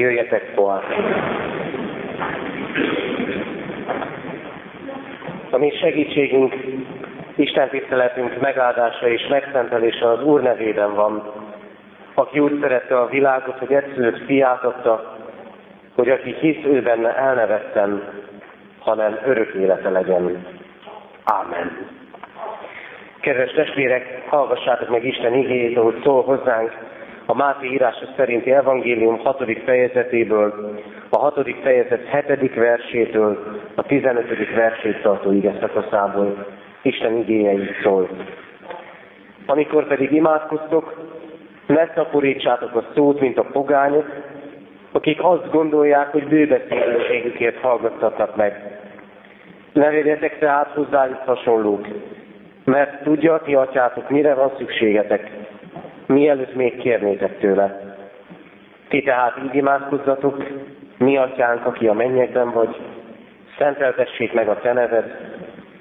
Jöjjetek tovább! A mi segítségünk, Isten tiszteletünk megáldása és megszentelése az Úr nevében van, aki úgy szerette a világot, hogy egyszülött fiát adta, hogy aki hisz ő benne elnevetten, hanem örök élete legyen. Ámen. Kedves testvérek, hallgassátok meg Isten igéjét, ahogy szól hozzánk a Máté írása szerinti evangélium 6. fejezetéből, a 6. fejezet 7. versétől, a 15. versét tartó ige szakaszából. Isten igéje szól. Amikor pedig imádkoztok, ne szaporítsátok a szót, mint a pogányok, akik azt gondolják, hogy bőbeszélőségükért hallgattatnak meg. Ne vegyetek tehát hozzájuk hasonlók, mert tudja ti atyátok, mire van szükségetek, mielőtt még kérnétek tőle. Ti tehát így imádkozzatok, mi atyánk, aki a mennyekben vagy, szenteltessék meg a te neved,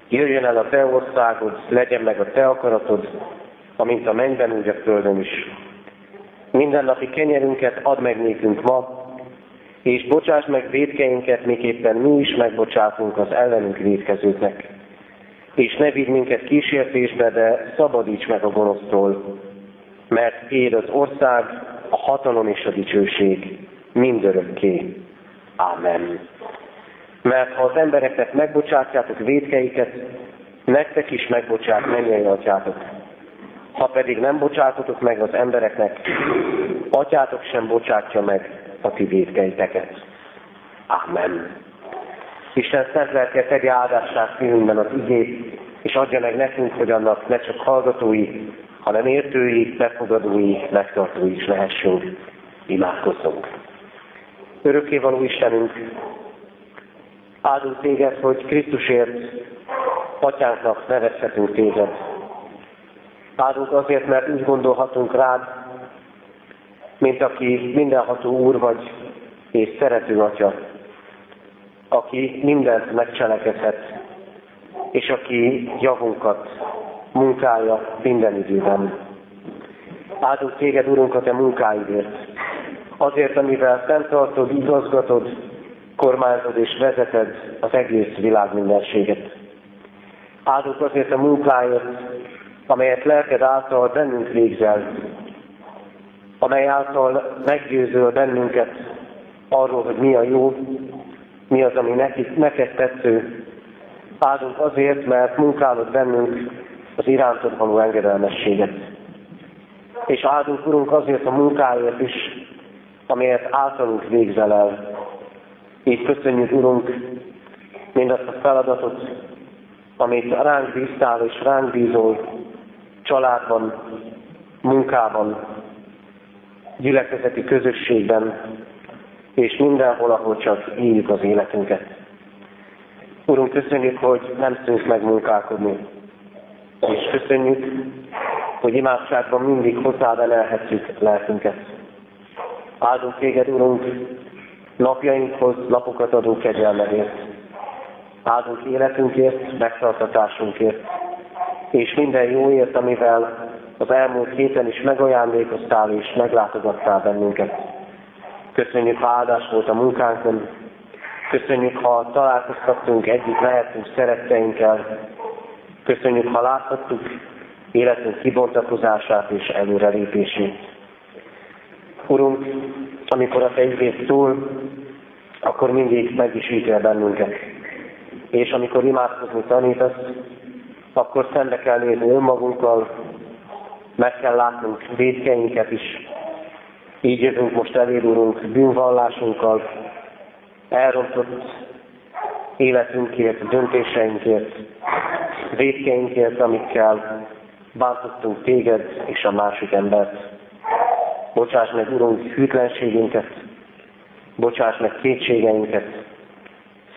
jöjjön el a te országod, legyen meg a te akaratod, amint a mennyben, úgy a földön is. Mindennapi kenyerünket add meg nékünk ma, és bocsáss meg védkeinket, miképpen mi is megbocsátunk az ellenünk védkezőknek. És ne vigy minket kísértésbe, de szabadíts meg a gonosztól, mert ér az ország, a hatalom és a dicsőség mindörökké. Amen. Mert ha az embereknek megbocsátjátok védkeiket, nektek is megbocsát mennyei atyátok. Ha pedig nem bocsátotok meg az embereknek, atyátok sem bocsátja meg a ti védkeiteket. Amen. Isten szent lelke tegye áldássát szívünkben az igét, és adja meg nekünk, hogy annak ne csak hallgatói, hanem értői, befogadói, megtartói is lehessünk. Imádkozzunk. Örökkévaló Istenünk, áldunk téged, hogy Krisztusért atyánknak nevezhetünk téged. Áldunk azért, mert úgy gondolhatunk rád, mint aki mindenható úr vagy, és szerető atya, aki mindent megcselekedhet, és aki javunkat munkálja minden időben. Áldunk téged, Urunk, a te munkáidért, azért, amivel fenntartod, igazgatod, kormányzod és vezeted az egész világ mindenséget. Áldunk azért a munkáért, amelyet lelked által bennünk végzel, amely által meggyőzöl bennünket arról, hogy mi a jó, mi az, ami neki, neked tetsző. Áldunk azért, mert munkálod bennünk az irántod való engedelmességet. És áldunk, Urunk, azért a munkáért is, amelyet általunk végzel el. Így köszönjük, Urunk, mindazt a feladatot, amit ránk bíztál és ránk bízol, családban, munkában, gyülekezeti közösségben, és mindenhol, ahol csak éljük az életünket. Urunk, köszönjük, hogy nem szűnsz meg munkálkodni, és köszönjük, hogy imádságban mindig hozzád elelhetjük lelkünket. Áldunk téged, Urunk, napjainkhoz napokat adó kegyelmedért. Áldunk életünkért, megtartatásunkért, és minden jóért, amivel az elmúlt héten is megajándékoztál és meglátogattál bennünket. Köszönjük, ha áldás volt a munkánkon, köszönjük, ha találkoztattunk együtt, lehetünk szeretteinkkel, köszönjük, ha láthattuk életünk kibontakozását és előrelépését. Urunk, amikor a Te igény szól, akkor mindig meg is ítél bennünket. És amikor imádkozni tanítasz, akkor szembe kell nézni önmagunkkal, meg kell látnunk védkeinket is. Így jövünk most eléd, Urunk, bűnvallásunkkal, elrontott életünkért, döntéseinkért, védkeinkért, amikkel bántottunk téged és a másik embert. Bocsáss meg, Urunk, hűtlenségünket, bocsáss meg kétségeinket,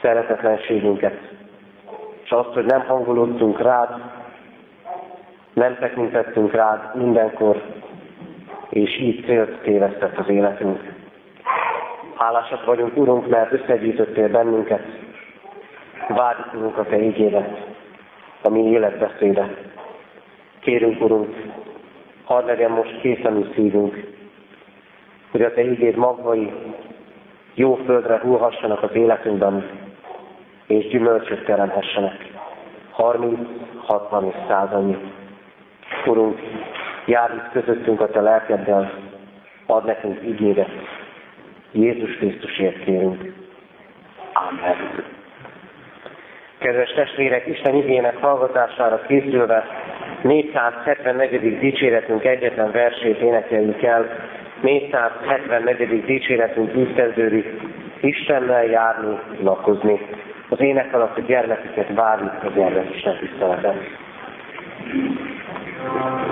szeretetlenségünket, és azt, hogy nem hangolódtunk rád, nem tekintettünk rád mindenkor, és így célt tévesztett az életünk. Hálásak vagyunk, Urunk, mert összegyűjtöttél bennünket. Urunk, a Te ígéret, a mi életbeszéde. Kérünk, Urunk, hadd legyen most készen szívünk, hogy a Te ígéd magvai jó földre hullhassanak az életünkben, és gyümölcsöt teremhessenek. 30, 60 és 100 annyi. Urunk, járj közöttünk a Te lelkeddel, ad nekünk ígéret. Jézus Krisztusért kérünk. Amen. Kedves testvérek, Isten igének hallgatására készülve 474. dicséretünk egyetlen versét énekeljük el. 474. dicséretünk így kezdődik. Istennel járni, lakozni. Az ének alatt a gyermeküket várjuk a gyermekisten tiszteleten. Kedves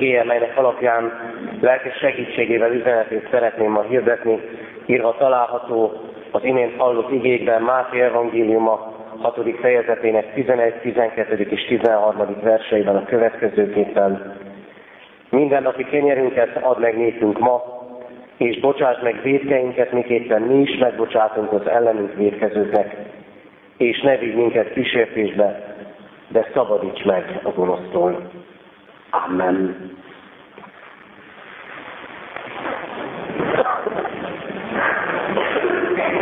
igéje, melynek alapján lelkes segítségével üzenetét szeretném ma hirdetni, írva található az imént hallott igékben Máté Evangéliuma 6. fejezetének 11, 12. és 13. verseiben a következőképpen. Minden napi kenyerünket ad meg nékünk ma, és bocsáss meg védkeinket, miképpen mi is megbocsátunk az ellenünk védkezőknek, és ne vigy minket kísértésbe, de szabadíts meg a gonosztól. Amen.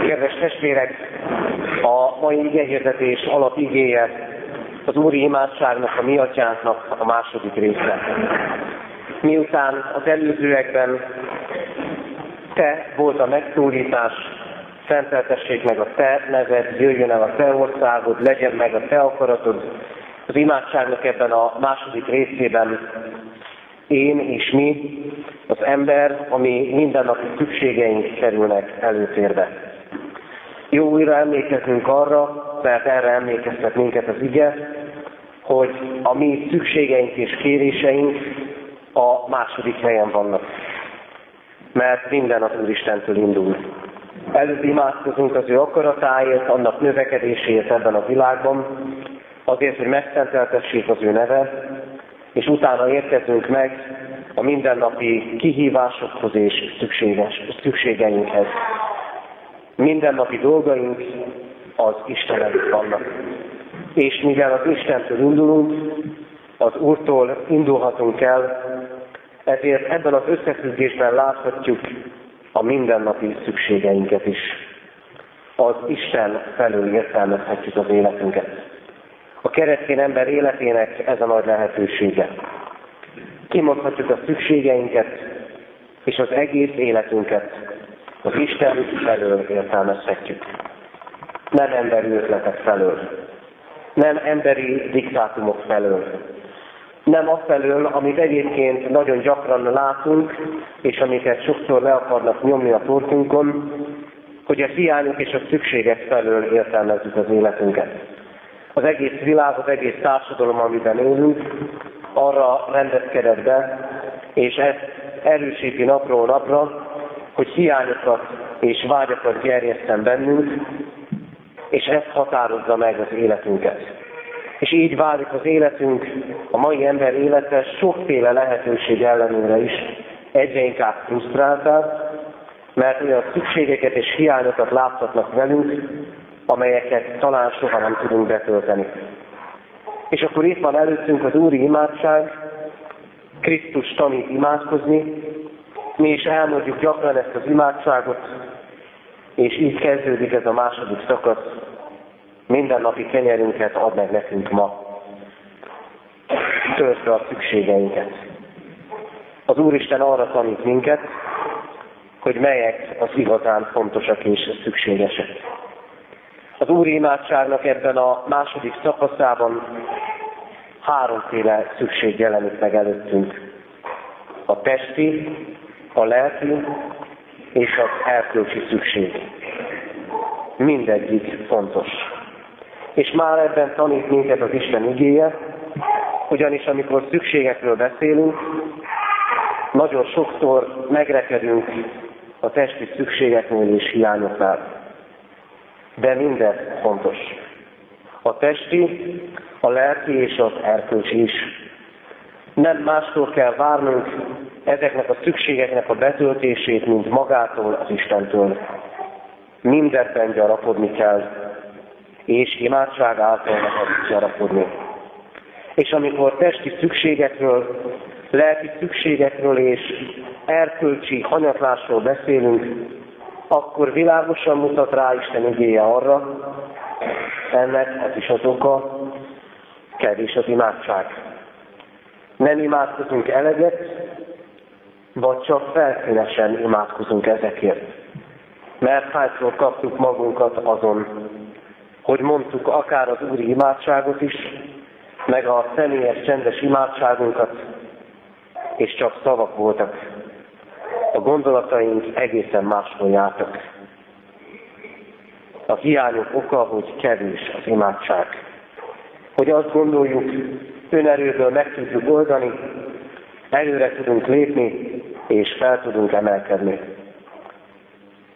Kedves testvérek, a mai igehirdetés alapigéje az Úri imádságnak, a mi atyánknak a második része. Miután az előzőekben te volt a megszólítás, szenteltessék meg a te neved, jöjjön el a te országod, legyen meg a te akaratod, az imádságnak ebben a második részében én és mi, az ember, ami mindennapi szükségeink kerülnek előtérbe. Jó újra emlékeznünk arra, mert erre emlékeztet minket az ige, hogy a mi szükségeink és kéréseink a második helyen vannak. Mert minden az Úristentől indul. Előbb imádkozunk az ő akaratáért, annak növekedéséért ebben a világban, azért, hogy megszenteltessék az ő neve, és utána érkezünk meg a mindennapi kihívásokhoz és szükséges, szükségeinkhez. Mindennapi dolgaink az Istenen vannak. És mivel az Istentől indulunk, az Úrtól indulhatunk el, ezért ebben az összefüggésben láthatjuk a mindennapi szükségeinket is. Az Isten felől értelmezhetjük az életünket. Keresztény ember életének ez a nagy lehetősége. Kimondhatjuk a szükségeinket, és az egész életünket az Isten felől értelmezhetjük. Nem emberi ötletek felől, nem emberi diktátumok felől, nem felől, amit egyébként nagyon gyakran látunk, és amiket sokszor le akarnak nyomni a tortunkon, hogy a hiányok és a szükségek felől értelmezzük az életünket az egész világ, az egész társadalom, amiben élünk, arra rendezkedett be, és ezt erősíti napról napra, hogy hiányokat és vágyakat gerjesztem bennünk, és ez határozza meg az életünket. És így válik az életünk, a mai ember élete sokféle lehetőség ellenére is egyre inkább frusztráltá, mert olyan szükségeket és hiányokat láthatnak velünk, amelyeket talán soha nem tudunk betölteni. És akkor itt van előttünk az Úri imádság, Krisztus tanít imádkozni, mi is elmondjuk gyakran ezt az imádságot, és így kezdődik ez a második szakasz. Mindennapi kenyerünket ad meg nekünk ma. Töltsd a szükségeinket. Az Úristen arra tanít minket, hogy melyek az igazán fontosak és szükségesek. Az Úri imádságnak ebben a második szakaszában háromféle szükség jelenik meg előttünk. A testi, a lelki és az erkölcsi szükség. Mindegyik fontos. És már ebben tanít minket az Isten igéje, ugyanis amikor szükségekről beszélünk, nagyon sokszor megrekedünk a testi szükségeknél és hiányoknál. De mindez fontos. A testi, a lelki és az erkölcsi is. Nem mástól kell várnunk ezeknek a szükségeknek a betöltését, mint magától, az Istentől. Mindenben gyarapodni kell, és imádság által neked gyarapodni. És amikor testi szükségekről, lelki szükségekről és erkölcsi hanyatlásról beszélünk, akkor világosan mutat rá Isten igéje arra, ennek az is az oka, kevés az imádság. Nem imádkozunk eleget, vagy csak felszínesen imádkozunk ezekért. Mert hányszor kaptuk magunkat azon, hogy mondtuk akár az Úri imádságot is, meg a személyes csendes imádságunkat, és csak szavak voltak. A gondolataink egészen máshol jártak. A hiányok oka, hogy kevés az imádság. Hogy azt gondoljuk, önerőből meg tudjuk oldani, előre tudunk lépni, és fel tudunk emelkedni.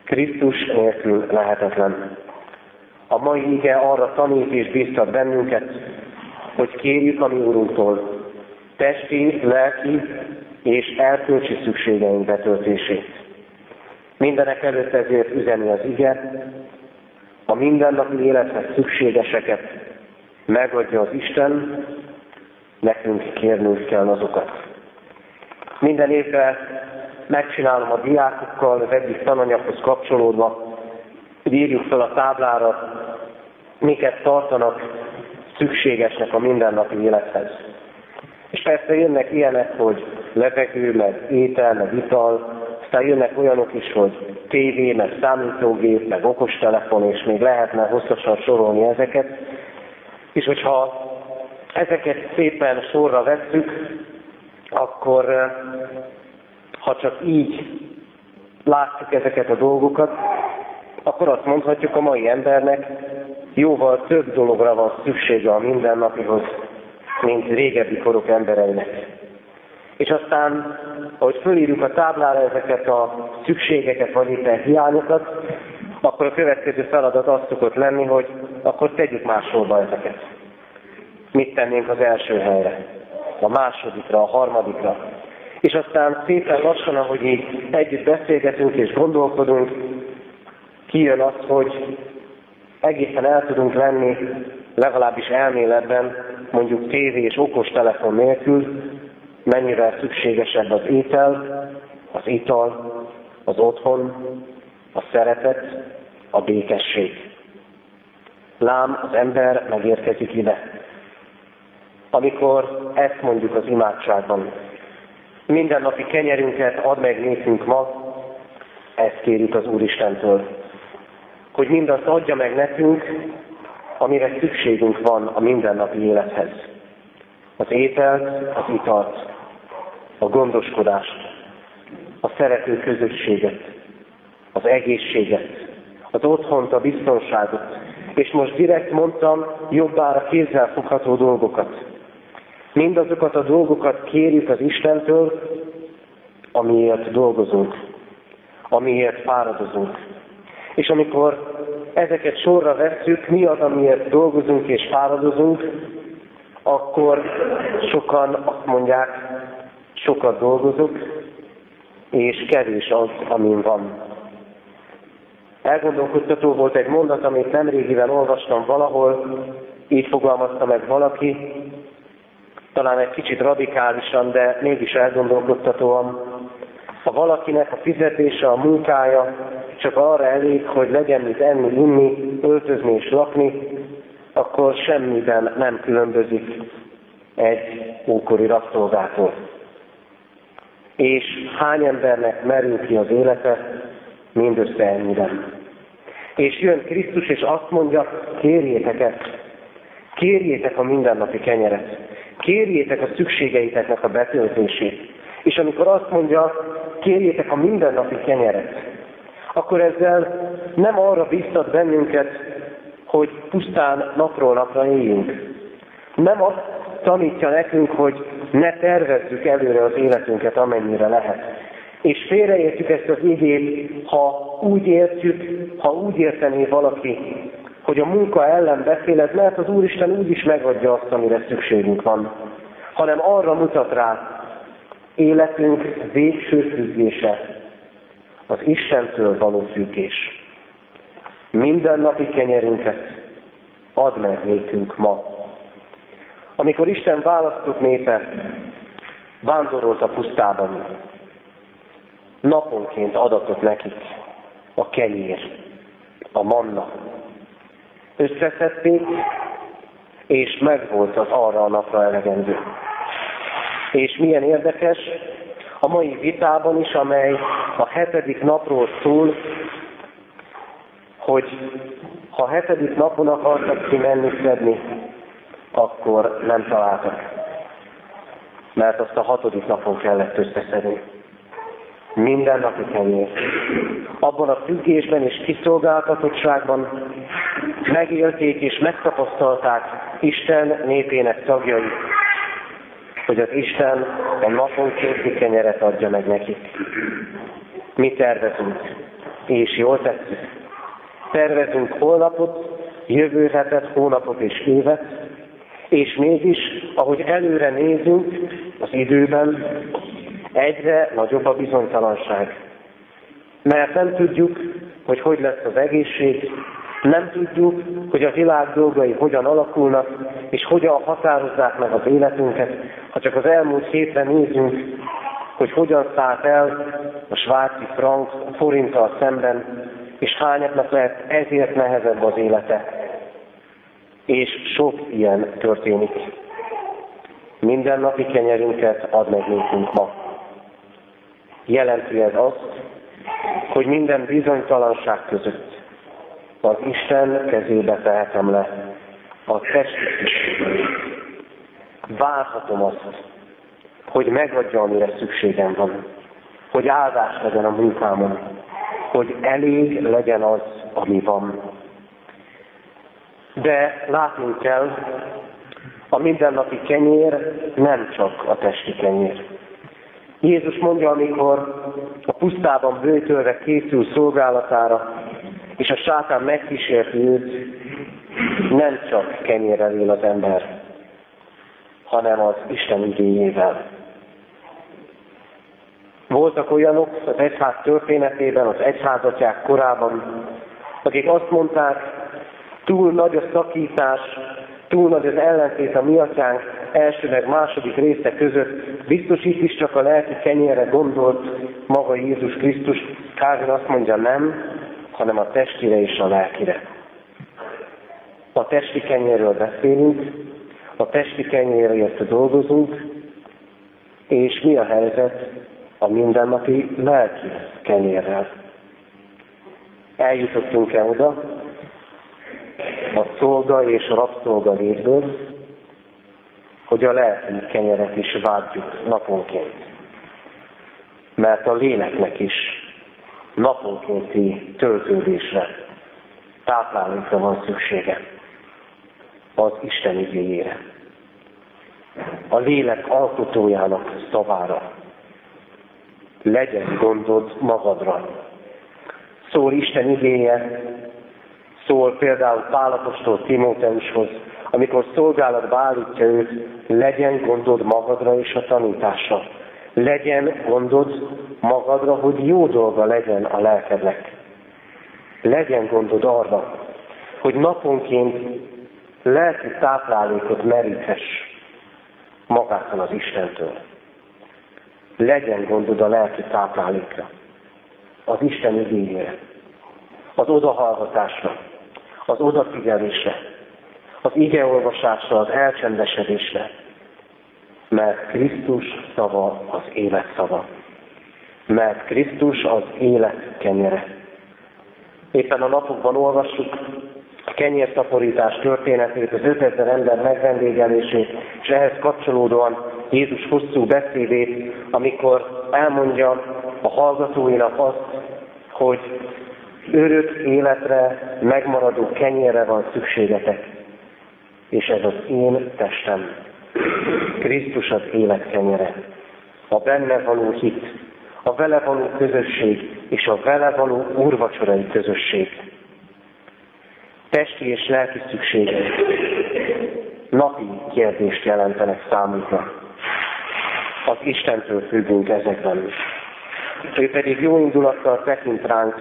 Krisztus nélkül lehetetlen. A mai ige arra tanít és bíztat bennünket, hogy kérjük a mi Úrunktól testi, lelki és erkölcsi szükségeink betöltését. Mindenek előtt ezért üzeni az ige, a mindennapi élethez szükségeseket megadja az Isten, nekünk kérnünk kell azokat. Minden évben megcsinálom a diákokkal, az egyik tananyaghoz kapcsolódva, írjuk fel a táblára, miket tartanak szükségesnek a mindennapi élethez. És persze jönnek ilyenek, hogy levegő, meg étel, meg ital, aztán jönnek olyanok is, hogy tévé, meg számítógép, meg okostelefon, és még lehetne hosszasan sorolni ezeket. És hogyha ezeket szépen sorra vesszük, akkor ha csak így látjuk ezeket a dolgokat, akkor azt mondhatjuk a mai embernek, jóval több dologra van szüksége a mindennapihoz, mint régebbi korok embereinek. És aztán, ahogy fölírjuk a táblára ezeket a szükségeket, vagy éppen hiányokat, akkor a következő feladat az szokott lenni, hogy akkor tegyük másolva ezeket. Mit tennénk az első helyre, a másodikra, a harmadikra. És aztán szépen lassan, ahogy így együtt beszélgetünk és gondolkodunk, kijön az, hogy egészen el tudunk venni, legalábbis elméletben, mondjuk tévé és okos telefon nélkül, mennyire szükségesebb az étel, az ital, az otthon, a szeretet, a békesség. Lám, az ember megérkezik ide. Amikor ezt mondjuk az imádságban, mindennapi kenyerünket ad meg nékünk ma, ezt kérjük az Úristentől. Hogy mindazt adja meg nekünk, amire szükségünk van a mindennapi élethez. Az ételt, az italt, a gondoskodást, a szerető közösséget, az egészséget, az otthont, a biztonságot, és most direkt mondtam, jobbára kézzel fogható dolgokat. Mindazokat a dolgokat kérjük az Istentől, amiért dolgozunk, amiért fáradozunk. És amikor ezeket sorra vesszük, mi az, amiért dolgozunk és fáradozunk, akkor sokan azt mondják, sokat dolgozok, és kevés az, amin van. Elgondolkodtató volt egy mondat, amit nemrégiben olvastam valahol, így fogalmazta meg valaki, talán egy kicsit radikálisan, de mégis elgondolkodtatóan. Ha valakinek a fizetése, a munkája csak arra elég, hogy legyen mit enni, inni, öltözni és lakni, akkor semmiben nem különbözik egy ókori rabszolgától. És hány embernek merül ki az élete, mindössze ennyiben. És jön Krisztus, és azt mondja, kérjétek ezt, kérjétek a mindennapi kenyeret, kérjétek a szükségeiteknek a betöltését. És amikor azt mondja, kérjétek a mindennapi kenyeret, akkor ezzel nem arra biztat bennünket, hogy pusztán napról napra éljünk. Nem azt tanítja nekünk, hogy ne tervezzük előre az életünket, amennyire lehet. És félreértjük ezt az igét, ha úgy értjük, ha úgy értené valaki, hogy a munka ellen beszéled, mert az Úristen úgy is megadja azt, amire szükségünk van, hanem arra mutat rá, életünk végső függése, az Istentől való függés. Mindennapi kenyerünket add meg nékünk ma. Amikor Isten választott népe vándorolt a pusztában, naponként adatott nekik a kenyér, a manna. Összeszedték, és megvolt az arra a napra elegendő. És milyen érdekes, a mai vitában is, amely a hetedik napról szól, hogy ha a hetedik napon akartak kimenni szedni, akkor nem találtak. Mert azt a hatodik napon kellett összeszedni. Minden napi kenyér. Abban a függésben és kiszolgáltatottságban megélték és megtapasztalták Isten népének tagjai, hogy az Isten a napon kéti kenyeret adja meg nekik. Mi tervezünk, és jól tesszük. Tervezünk holnapot, jövő hetet, hónapot és évet, és mégis, ahogy előre nézünk az időben, egyre nagyobb a bizonytalanság. Mert nem tudjuk, hogy hogy lesz az egészség, nem tudjuk, hogy a világ dolgai hogyan alakulnak, és hogyan határozzák meg az életünket. Ha csak az elmúlt hétre nézünk, hogy hogyan szállt el a svájci frank forinttal szemben, és hányaknak lehet ezért nehezebb az élete. És sok ilyen történik. Minden napi kenyerünket ad meg nékünk ma. Jelenti ez azt, hogy minden bizonytalanság között az Isten kezébe tehetem le a testi Várhatom azt, hogy megadja, amire szükségem van, hogy áldás legyen a munkámon, hogy elég legyen az, ami van. De látnunk kell, a mindennapi kenyér nem csak a testi kenyér. Jézus mondja, amikor a pusztában bőtölve készül szolgálatára, és a sátán megkísérti őt, nem csak kenyérrel él az ember, hanem az Isten igényével. Voltak olyanok az egyház történetében, az egyházatják korában, akik azt mondták, túl nagy a szakítás, túl nagy az ellentét a mi atyánk első meg második része között, biztos itt is csak a lelki kenyérre gondolt maga Jézus Krisztus. Kázin azt mondja nem, hanem a testire és a lelkire. A testi kenyérről beszélünk, a testi kenyérért dolgozunk, és mi a helyzet a mindennapi lelki kenyérrel? Eljutottunk-e oda a szolga és a rabszolga létből, hogy a lelki kenyeret is vágyjuk naponként. Mert a léleknek is naponkénti töltődésre, táplálékra van szüksége az Isten igényére. A lélek alkotójának szavára. Legyen gondod magadra. Szól Isten igénye, szól például Pálapostól Timóteushoz, amikor szolgálatba állítja őt, legyen gondod magadra és a tanításra. Legyen gondod magadra, hogy jó dolga legyen a lelkednek. Legyen gondod arra, hogy naponként lelki táplálékot meríthess magától az Istentől. Legyen gondod a lelki táplálékra, az Isten igényére, az odahallgatásra, az odafigyelésre, az igeolvasásra, az elcsendesedésre, mert Krisztus szava az élet szava. Mert Krisztus az élet kenyere. Éppen a napokban olvassuk a kenyérszaporítás történetét, az 5000 ember megvendégelését, és ehhez kapcsolódóan Jézus hosszú beszédét, amikor elmondja a hallgatóinak azt, hogy örök életre, megmaradó kenyérre van szükségetek, és ez az én testem. Krisztus az élet kenyere, a benne való hit, a vele való közösség és a vele való úrvacsorai közösség. Testi és lelki szükségek napi kérdést jelentenek számunkra. Az Istentől függünk ezekben. Ő pedig jó indulattal tekint ránk,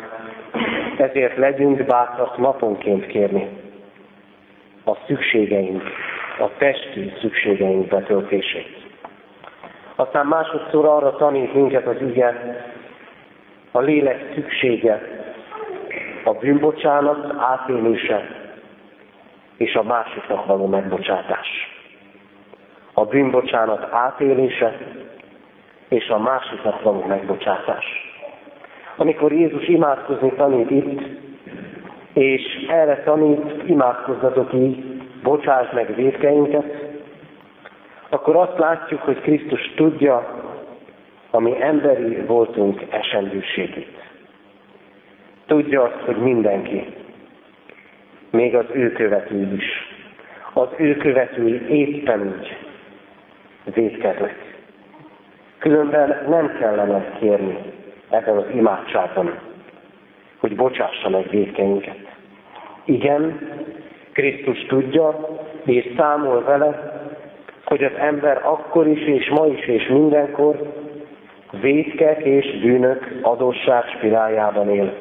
ezért legyünk bátrak naponként kérni a szükségeink, a testi szükségeink betöltését. Aztán másodszor arra tanít minket az ige, a lélek szüksége, a bűnbocsánat átélése és a másiknak való megbocsátás. A bűnbocsánat átélése és a másiknak való megbocsátás. Amikor Jézus imádkozni tanít itt, és erre tanít, imádkozzatok így, bocsáss meg védkeinket, akkor azt látjuk, hogy Krisztus tudja ami emberi voltunk esendőségét. Tudja azt, hogy mindenki, még az ő követői is, az ő követői éppen úgy védkeznek. Különben nem kellene kérni ebben az imádságban, hogy bocsássa meg védkeinket. Igen, Krisztus tudja, és számol vele, hogy az ember akkor is, és ma is, és mindenkor védkek és bűnök adósság spirájában él.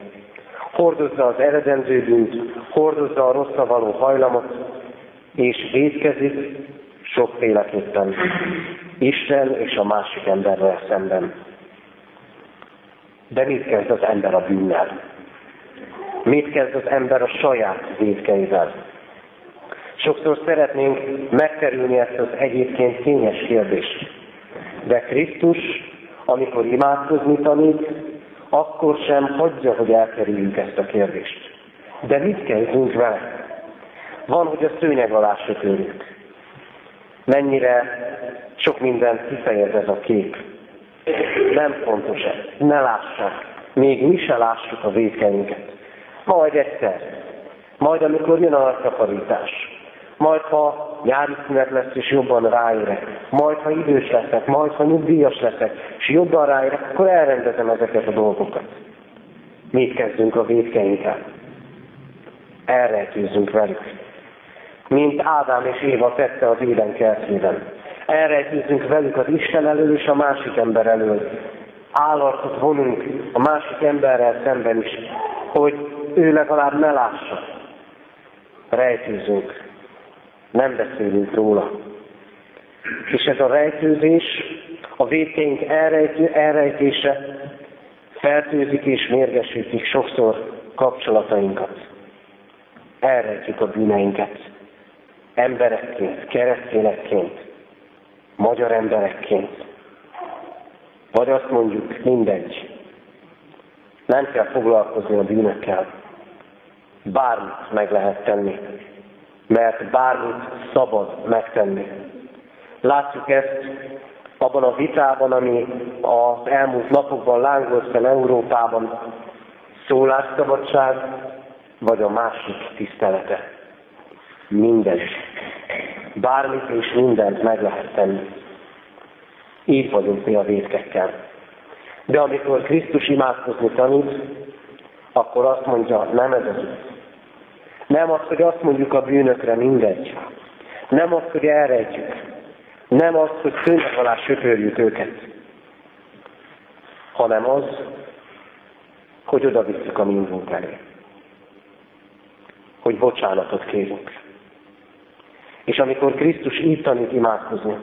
Hordozza az eredendő bűnt, hordozza a rosszra való hajlamot, és védkezik sokféleképpen. Isten és a másik emberrel szemben. De mit kezd az ember a bűnnel? Mit kezd az ember a saját védkeivel? Sokszor szeretnénk megkerülni ezt az egyébként kényes kérdést. De Krisztus, amikor imádkozni tanít, akkor sem hagyja, hogy elkerüljünk ezt a kérdést. De mit kezdünk vele? Van, hogy a szőnyeg alá söpörjük. Mennyire sok mindent kifejez ez a kép. Nem fontos ez. Ne lássák. Még mi se lássuk a védkeinket. Majd egyszer. Majd amikor jön a nagy takarítás majd ha nyári szünet lesz, és jobban ráérek, majd ha idős leszek, majd ha nyugdíjas leszek, és jobban ráérek, akkor elrendezem ezeket a dolgokat. Mit kezdünk a védkeinkkel? Elrejtőzünk velük. Mint Ádám és Éva tette az éden kertjében. Elrejtőzünk velük az Isten elől és a másik ember elől. Állarcot vonunk a másik emberrel szemben is, hogy ő legalább ne lássa. Rejtőzünk nem beszélünk róla. És ez a rejtőzés, a védkeink elrejtő, elrejtése fertőzik és mérgesítik sokszor kapcsolatainkat. Elrejtjük a bűneinket. Emberekként, keresztényekként, magyar emberekként. Vagy azt mondjuk, mindegy. Nem kell foglalkozni a bűnökkel. Bármit meg lehet tenni mert bármit szabad megtenni. Látjuk ezt abban a vitában, ami az elmúlt napokban lángolt fel Európában, szólásszabadság, vagy a másik tisztelete. Minden. Bármit és mindent meg lehet tenni. Így vagyunk mi a védkekkel. De amikor Krisztus imádkozni tanít, akkor azt mondja, nem ez az. Nem az, hogy azt mondjuk a bűnökre mindegy. Nem az, hogy elrejtjük. Nem az, hogy szőnyeg alá söpörjük őket. Hanem az, hogy oda visszük a mindunk elé. Hogy bocsánatot kérünk. És amikor Krisztus így tanít imádkozni,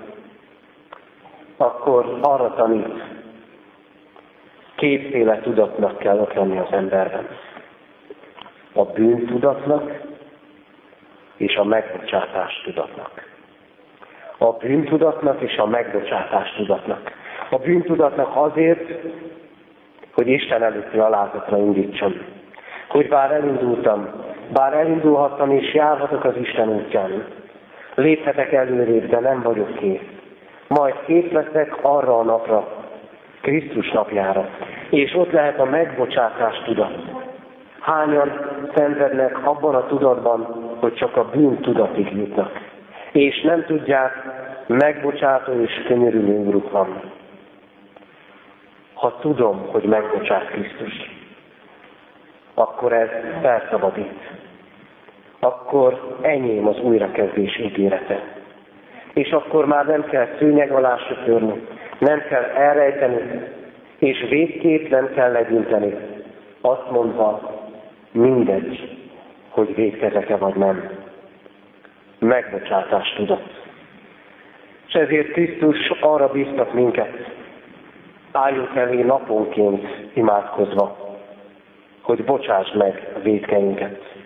akkor arra tanít, kétféle tudatnak kell ott lenni az emberben a bűntudatnak és a megbocsátás tudatnak. A bűntudatnak és a megbocsátás tudatnak. A bűntudatnak azért, hogy Isten előtti alázatra indítsam. Hogy bár elindultam, bár elindulhattam és járhatok az Isten útján, léphetek előrébb, de nem vagyok kész. Majd kész leszek arra a napra, Krisztus napjára, és ott lehet a megbocsátás tudat. Hányan szenvednek abban a tudatban, hogy csak a bűn tudatig jutnak, és nem tudják, megbocsátó és könyörülő úruk van. Ha tudom, hogy megbocsát Krisztus, akkor ez felszabadít. Akkor enyém az újrakezdés ígérete. És akkor már nem kell szőnyeg alá söpörni, nem kell elrejteni, és végképp nem kell legyinteni. Azt mondva, mindegy, hogy védkezek-e vagy nem. Megbocsátást tudott. És ezért Krisztus arra bíztat minket, álljunk elé naponként imádkozva, hogy bocsáss meg a védkeinket.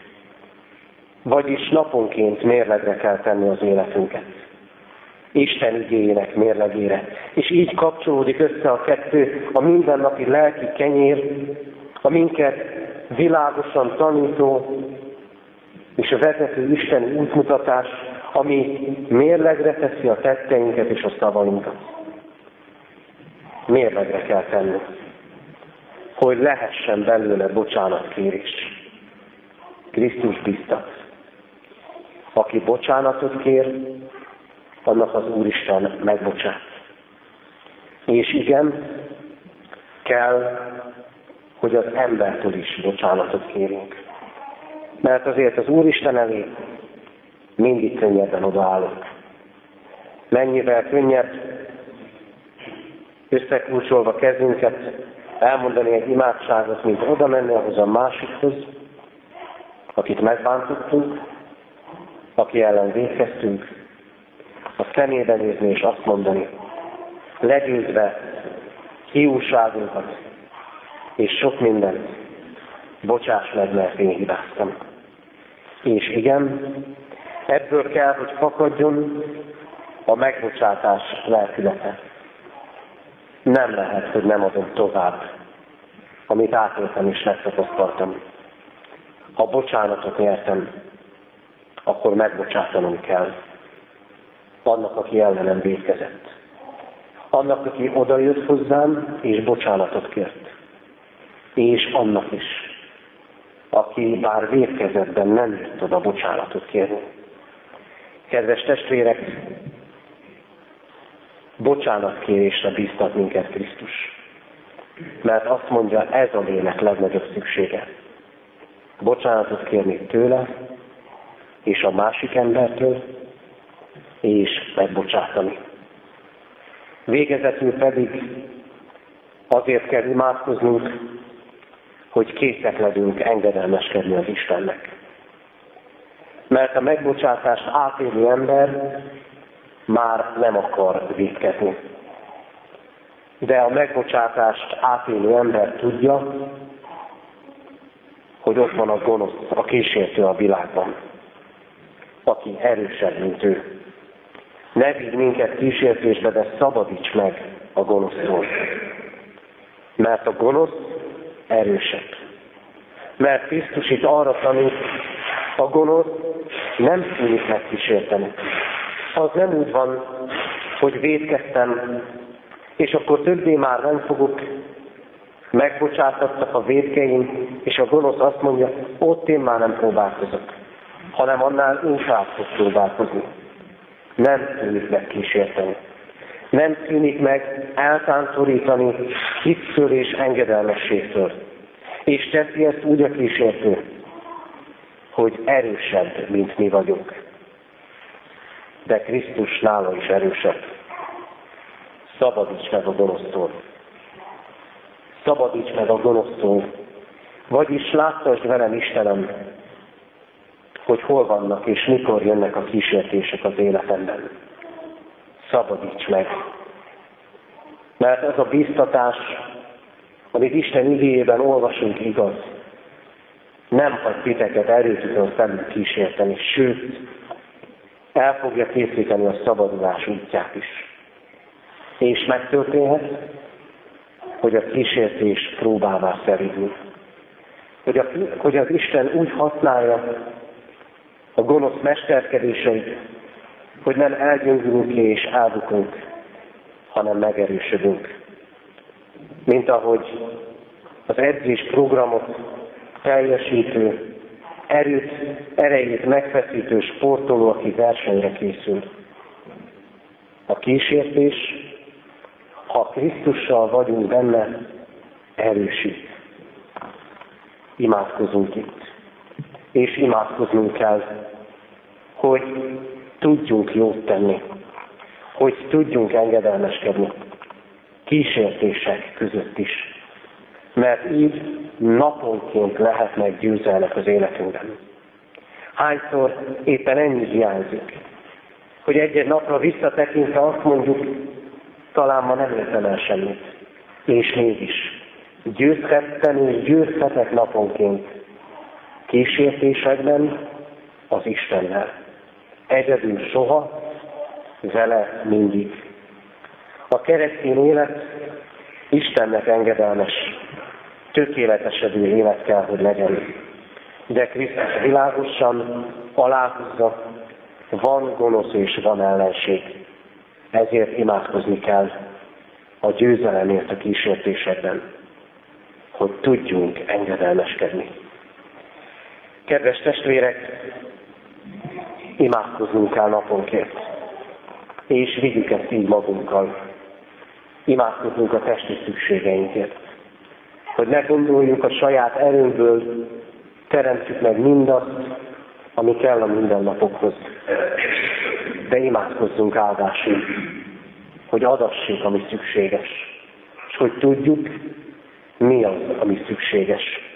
Vagyis naponként mérlegre kell tenni az életünket. Isten igényének mérlegére. És így kapcsolódik össze a kettő, a mindennapi lelki kenyér, a minket világosan tanító és a vezető Isten útmutatás, ami mérlegre teszi a tetteinket és a szavainkat. Mérlegre kell tenni, hogy lehessen belőle bocsánatkérés. Krisztus biztat. Aki bocsánatot kér, annak az Úristen megbocsát. És igen, kell, hogy az embertől is bocsánatot kérünk. Mert azért az Úristen elé mindig könnyebben odaállok. Mennyivel könnyebb összekulcsolva kezünket elmondani egy imádságot, mint oda menni ahhoz a másikhoz, akit megbántottunk, aki ellen végeztünk, a szemébe nézni és azt mondani, legyőzve hiúságunkat és sok mindent, bocsáss meg, mert én hibáztam. És igen, ebből kell, hogy fakadjon a megbocsátás lelkülete. Nem lehet, hogy nem adom tovább, amit átéltem és megtapasztaltam. Ha bocsánatot nyertem, akkor megbocsátanom kell annak, aki ellenem védkezett. Annak, aki odajött hozzám, és bocsánatot kért. És annak is, aki bár védkezetben nem jött oda bocsánatot kérni. Kedves testvérek, bocsánatkérésre bíztat minket Krisztus. Mert azt mondja, ez a lélek legnagyobb szüksége. Bocsánatot kérni tőle, és a másik embertől, és megbocsátani. Végezetül pedig azért kell imádkoznunk, hogy készek legyünk engedelmeskedni az Istennek. Mert a megbocsátást átélő ember már nem akar védkezni. De a megbocsátást átélő ember tudja, hogy ott van a gonosz, a kísértő a világban, aki erősebb, mint ő. Ne vigy minket kísértésbe, de szabadíts meg a gonosztól. Mert a gonosz erősebb. Mert Krisztus itt arra tanít, a gonosz nem tűnik megkísérteni. Az nem úgy van, hogy védkeztem, és akkor többé már nem fogok, megbocsátattak a védkeim, és a gonosz azt mondja, ott én már nem próbálkozok, hanem annál inkább fog próbálkozni nem tűnik meg kísérteni. Nem tűnik meg eltántorítani hittől és engedelmességtől. És teszi ezt úgy a kísértő, hogy erősebb, mint mi vagyunk. De Krisztus nála is erősebb. Szabadíts meg a gonosztól. Szabadíts meg a gonosztól. Vagyis láttasd velem, Istenem, hogy hol vannak és mikor jönnek a kísértések az életemben. Szabadíts meg! Mert ez a bíztatás, amit Isten igényében olvasunk, igaz. nem hagy titeket erőtükön felül kísérteni, sőt, el fogja készíteni a szabadulás útját is. És megtörténhet, hogy a kísértés próbává szerűül. Hogy, a, hogy az Isten úgy használja a gonosz mesterkedéseit, hogy nem elgyöngülünk és elbukunk, hanem megerősödünk. Mint ahogy az edzés programot teljesítő, erőt, erejét megfeszítő sportoló, aki versenyre készül. A kísértés, ha Krisztussal vagyunk benne, erősít. Imádkozunk itt. És imádkoznunk kell, hogy tudjunk jót tenni, hogy tudjunk engedelmeskedni kísértések között is. Mert így naponként lehetnek győzelmek az életünkben. Hányszor éppen ennyi hiányzik, hogy egy-egy napra visszatekintve azt mondjuk, talán ma nem értem el semmit. És mégis győzhettem és győzhetek naponként kísértésekben az Istennel. Egyedül soha, vele mindig. A keresztény élet Istennek engedelmes, tökéletesedő élet kell, hogy legyen. De Krisztus világosan aláhúzza, van gonosz és van ellenség. Ezért imádkozni kell a győzelemért a kísértésekben, hogy tudjunk engedelmeskedni. Kedves testvérek, imádkoznunk kell naponként, és vigyük ezt így magunkkal. Imádkoznunk a testi szükségeinkért, hogy ne gondoljunk a saját erőnkből, teremtsük meg mindazt, ami kell a mindennapokhoz. De imádkozzunk áldásul, hogy adassék, ami szükséges, és hogy tudjuk, mi az, ami szükséges.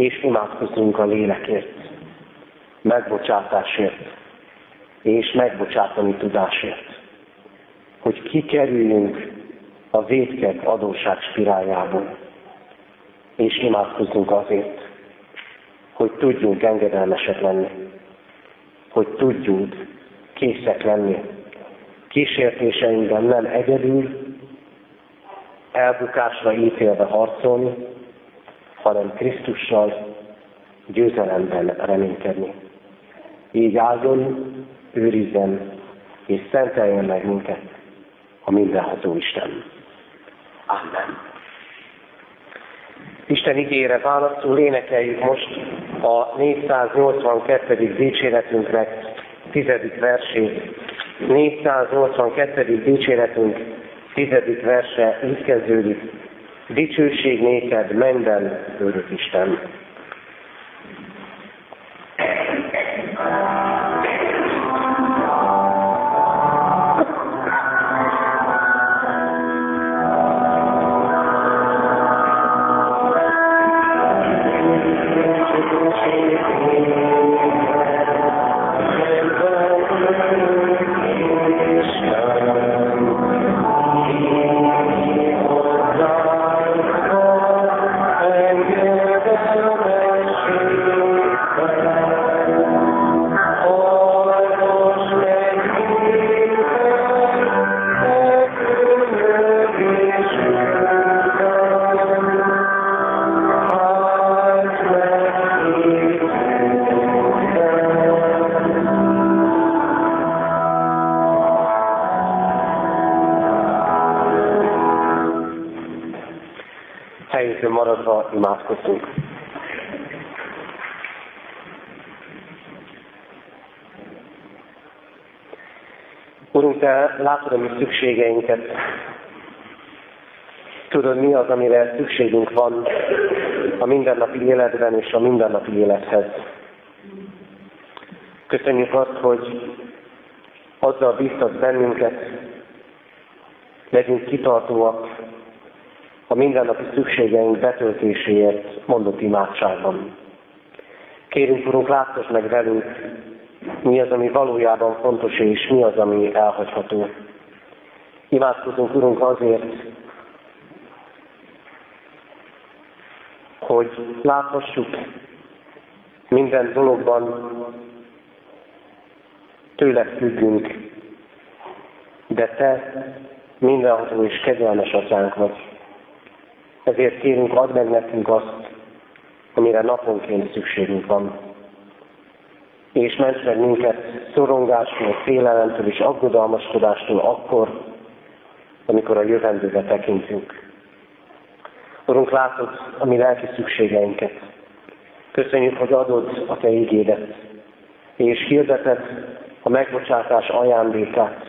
És imádkozzunk a lélekért, megbocsátásért, és megbocsátani tudásért. Hogy kikerüljünk a védkek adóság spiráljából. És imádkozzunk azért, hogy tudjunk engedelmesek lenni, hogy tudjunk készek lenni. Kísértéseinkben nem egyedül, elbukásra ítélve harcolni, hanem Krisztussal győzelemben reménykedni. Így áldjon, őrizzen és szenteljen meg minket a mindenható Isten. Amen. Isten ígére válaszul énekeljük most a 482. dicséretünknek tizedik versét. 482. dicséretünk tizedik verse így kezdődik. Dicsőség néked mennyben, örök Isten. Maradva imádkozunk. Urunk, Te látod a mi szükségeinket. Tudod, mi az, amire szükségünk van a mindennapi életben és a mindennapi élethez. Köszönjük azt, hogy azzal biztat bennünket, legyünk kitartóak a mindennapi szükségeink betöltéséért mondott imádságban. Kérünk, Urunk, látszos meg velünk, mi az, ami valójában fontos, és mi az, ami elhagyható. Imádkozunk, Urunk, azért, hogy láthassuk, Minden dologban tőle függünk, de Te mindenható és kegyelmes atyánk vagy. Ezért kérünk, add meg nekünk azt, amire naponként szükségünk van. És ments meg minket szorongástól, félelemtől és aggodalmaskodástól akkor, amikor a jövendőbe tekintünk. Urunk, látod a mi lelki szükségeinket. Köszönjük, hogy adod a Te ígédet, és hirdeted a megbocsátás ajándékát.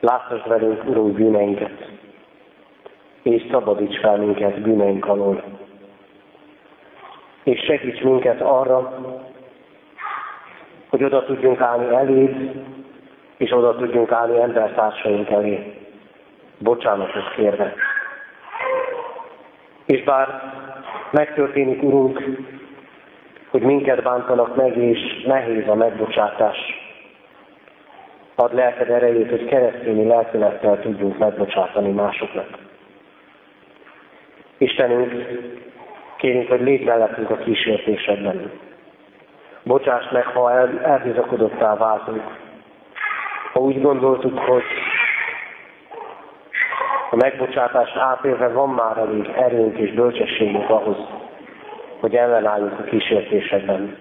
Láttasd velünk, Urunk, bűneinket, és szabadíts fel minket bűneink alól. És segíts minket arra, hogy oda tudjunk állni eléd, és oda tudjunk állni embertársaink elé, bocsánatot kérve. És bár megtörténik, Urunk, hogy minket bántanak meg, és nehéz a megbocsátás, ad lelked erejét, hogy keresztényi lelkülettel tudjunk megbocsátani másoknak. Istenünk, kérünk, hogy légy mellettünk a kísértésedben. Bocsáss meg, ha el, elbizakodottá váltunk. Ha úgy gondoltuk, hogy a megbocsátás átélve van már elég erőnk és bölcsességünk ahhoz, hogy ellenálljunk a kísértésekben.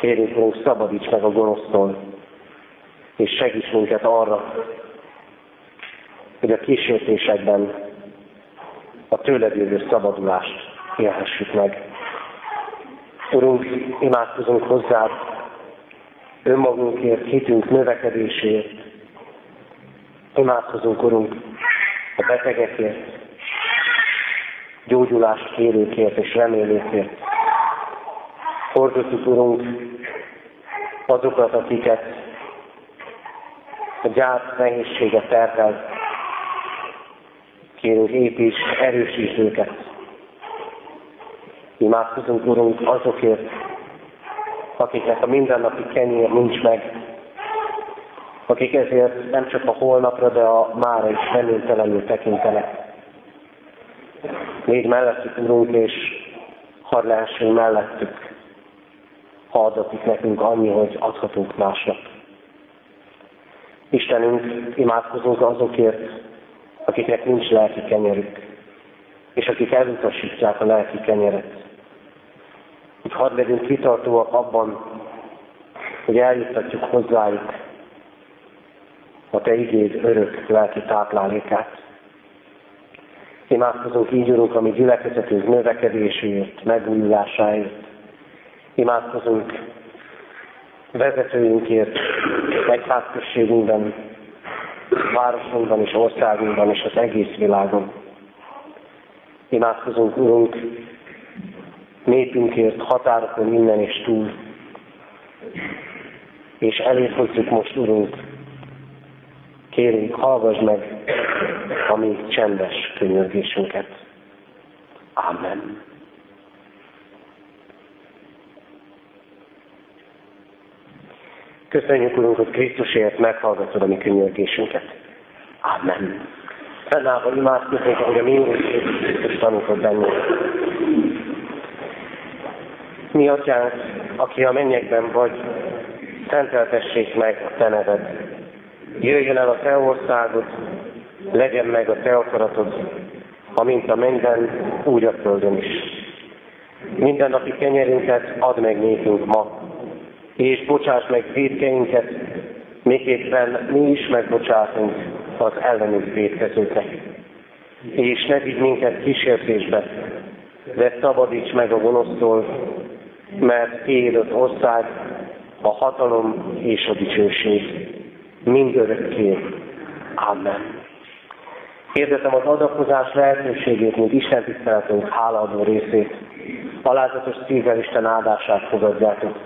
Kérjük, Urunk, szabadíts meg a gonosztól, és segíts minket arra, hogy a kísértésekben a tőled jövő szabadulást élhessük meg. Urunk, imádkozunk hozzád önmagunkért, hitünk növekedésért. Imádkozunk, Urunk, a betegekért, gyógyulást kérőkért és remélőkért. Fordultuk, Urunk, azokat, akiket a gyár nehézséget tervel. Kérünk, építs, erősíts őket. Imádkozunk, Urunk, azokért, akiknek a mindennapi kenyér nincs meg, akik ezért nem csak a holnapra, de a mára is reménytelenül tekintenek. Légy mellettük, Urunk, és hadd lehessünk mellettük, ha adatik nekünk annyi, hogy adhatunk másnak. Istenünk, imádkozunk azokért, akiknek nincs lelki kenyerük, és akik elutasítják a lelki kenyeret. Hogy hadd legyünk kitartóak abban, hogy eljuttatjuk hozzájuk a Te igéd örök lelki táplálékát. Imádkozunk így, Urunk, ami gyülekezetünk növekedéséért, megújulásáért. Imádkozunk vezetőinkért, egyházközségünkben, városunkban és országunkban és az egész világon. Imádkozunk, Urunk, népünkért, határokon innen és túl. És elét hozzuk most, Urunk, kérünk, hallgass meg a mi csendes könyörgésünket. Amen. Köszönjük, Urunk, hogy Krisztusért meghallgatod a mi könyörgésünket. Amen. Fennállva imádkozunk, hogy a mi Úr Krisztus tanított bennünk. Mi, Atyánk, aki a mennyekben vagy, szenteltessék meg a Te neved. Jöjjön el a Te országod, legyen meg a Te akaratod, amint a mennyben, úgy a földön is. Minden napi kenyerünket add meg nékünk ma, és bocsáss meg védkeinket, miképpen mi is megbocsátunk az ellenünk védkezőknek. És ne vigy minket kísértésbe, de szabadíts meg a gonosztól, mert éd az ország, a hatalom és a dicsőség mindörökké. Amen. Hirdetem az adakozás lehetőségét, mint Isten tiszteletünk hálaadó részét. Alázatos szívvel Isten áldását fogadjátok.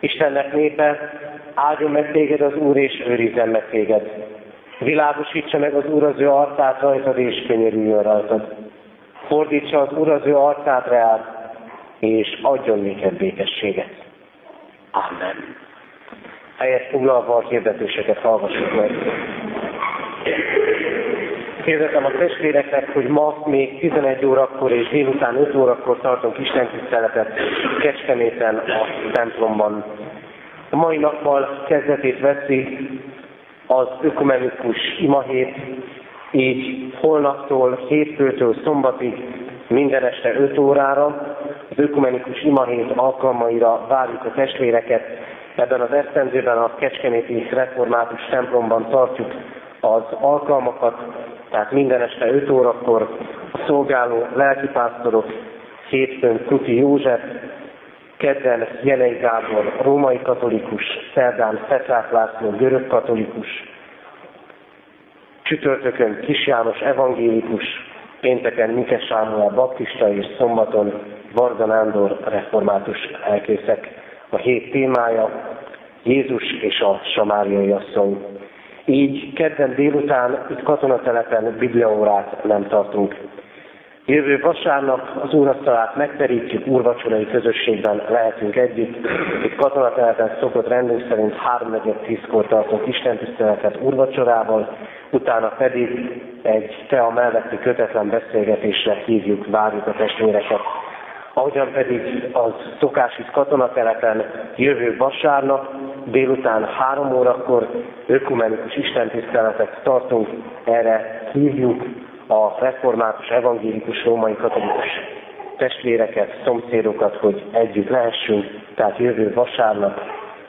Istennek népe, áldjon meg téged az Úr, és őrizzen meg téged. Világosítsa meg az Úr az ő arcát rajtad, és könyörüljön rajtad. Fordítsa az Úr az ő arcát reád, és adjon néked békességet. Amen. Helyet foglalva a hirdetéseket hallgassuk meg. Kérdezem a testvéreknek, hogy ma még 11 órakor és délután 5 órakor tartunk Isten tiszteletet Kecskeméten a templomban. A mai nappal kezdetét veszi az ökumenikus imahét, így holnaptól, hétfőtől szombatig minden este 5 órára az ökumenikus imahét alkalmaira várjuk a testvéreket. Ebben az esztendőben a Kecskeméti Református templomban tartjuk az alkalmakat, tehát minden este 5 órakor a szolgáló lelkipásztorok, hétfőn Kuti József, kedden Jelei Gábor, római katolikus, szerdán Petrák László, görög katolikus, csütörtökön Kis János evangélikus, pénteken Mike Sámuel baptista és szombaton Varga Nándor református elkészek. A hét témája Jézus és a Samáriai asszony. Így kedden délután itt katonatelepen bibliaórát nem tartunk. Jövő vasárnap az úrasztalát megterítjük, úrvacsorai közösségben lehetünk együtt. Itt katonatelepen szokott rendünk szerint 3-4-10-kor tartunk istentiszteletet úrvacsorával, utána pedig egy tea melletti kötetlen beszélgetésre hívjuk, várjuk a testvéreket. Ahogyan pedig az Tokásis katonatelepen jövő vasárnap délután három órakor ökumenikus istentiszteletet tartunk, erre hívjuk a református evangélikus római katolikus testvéreket, szomszédokat, hogy együtt lehessünk, tehát jövő vasárnap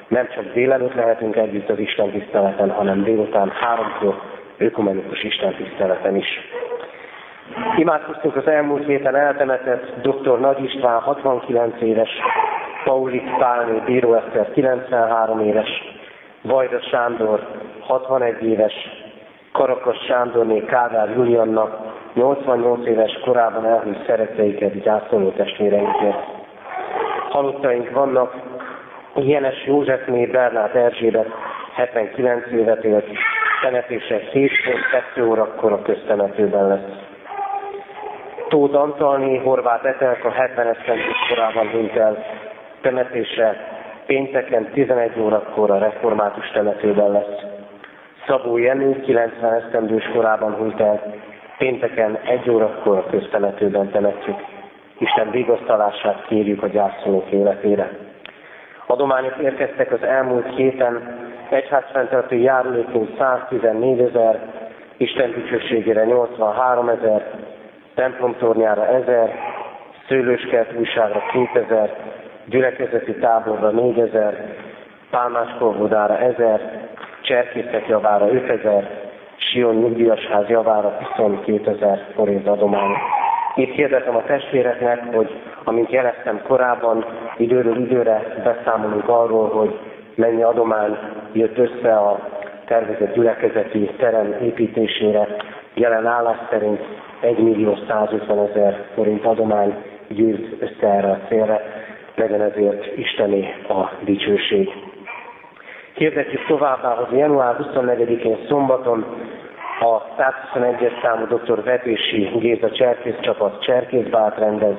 nem csak délelőtt lehetünk együtt az Isten tiszteleten, hanem délután háromkor ökumenikus Isten tiszteleten is. Imádkoztunk az elmúlt héten eltemetett dr. Nagy István 69 éves, Paulik Pálné Bíró Eszter 93 éves, Vajda Sándor 61 éves, Karakas Sándorné Kádár Juliannak 88 éves korában elhűlt szeretteiket gyászoló testvéreinkért. Halottaink vannak, Jenes Józsefné Bernát Erzsébet 79 évet élt, temetése 7 2 órakor a köztemetőben lesz. Tóth Antalné, Horváth Etelka 70 esztendős korában hunyt el, temetése pénteken 11 órakor a református temetőben lesz. Szabó Jenő 90 esztendős korában hunyt el, pénteken 1 órakor a köztemetőben temetjük. Isten vigasztalását kérjük a gyászolók életére. Adományok érkeztek az elmúlt héten, egyházfenntartó járulékunk 114 ezer, Isten dicsőségére 83 ezer, templomtornyára 1000, szőlőskert újságra 2000, gyülekezeti táborra 4000, pálmáskorvodára 1000, cserkészek javára 5000, Sion nyugdíjasház javára 22 ezer forint adomány. Itt hirdetem a testvéreknek, hogy amint jeleztem korábban, időről időre beszámolunk arról, hogy mennyi adomány jött össze a tervezett gyülekezeti terem építésére. Jelen állás szerint 1 millió 150 ezer forint adomány gyűjt össze erre a célra, legyen ezért Isteni a dicsőség. Hirdetjük továbbá, hogy január 24-én szombaton a 121-es számú dr. Vetési Géza Cserkész csapat Cserkészbát rendez,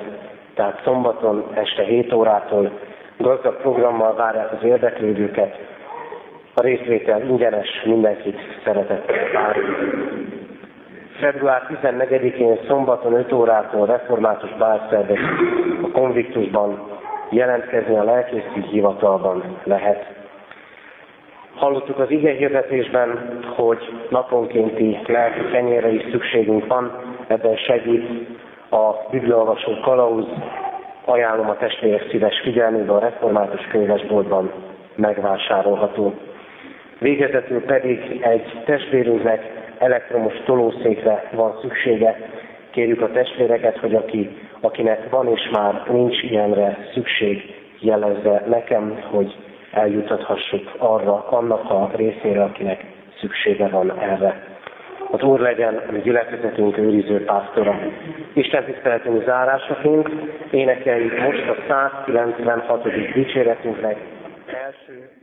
tehát szombaton este 7 órától gazdag programmal várják az érdeklődőket. A részvétel ingyenes, mindenkit szeretettel várjuk. Február 14-én szombaton 5 órától református bálszervek a konviktusban jelentkezni a lelkészi hivatalban lehet. Hallottuk az ige hogy naponkénti lelki kenyére is szükségünk van, ebben segít a bibliolvasó kalauz, ajánlom a testvérek szíves figyelmébe a református könyvesboltban megvásárolható. Végezetül pedig egy testvérünknek elektromos tolószékre van szüksége. Kérjük a testvéreket, hogy aki, akinek van és már nincs ilyenre szükség, jelezze nekem, hogy eljutathassuk arra, annak a részére, akinek szüksége van erre. Az Úr legyen a gyülekezetünk őriző pásztora. Isten tiszteletünk zárásaként énekeljük most a 196. dicséretünknek első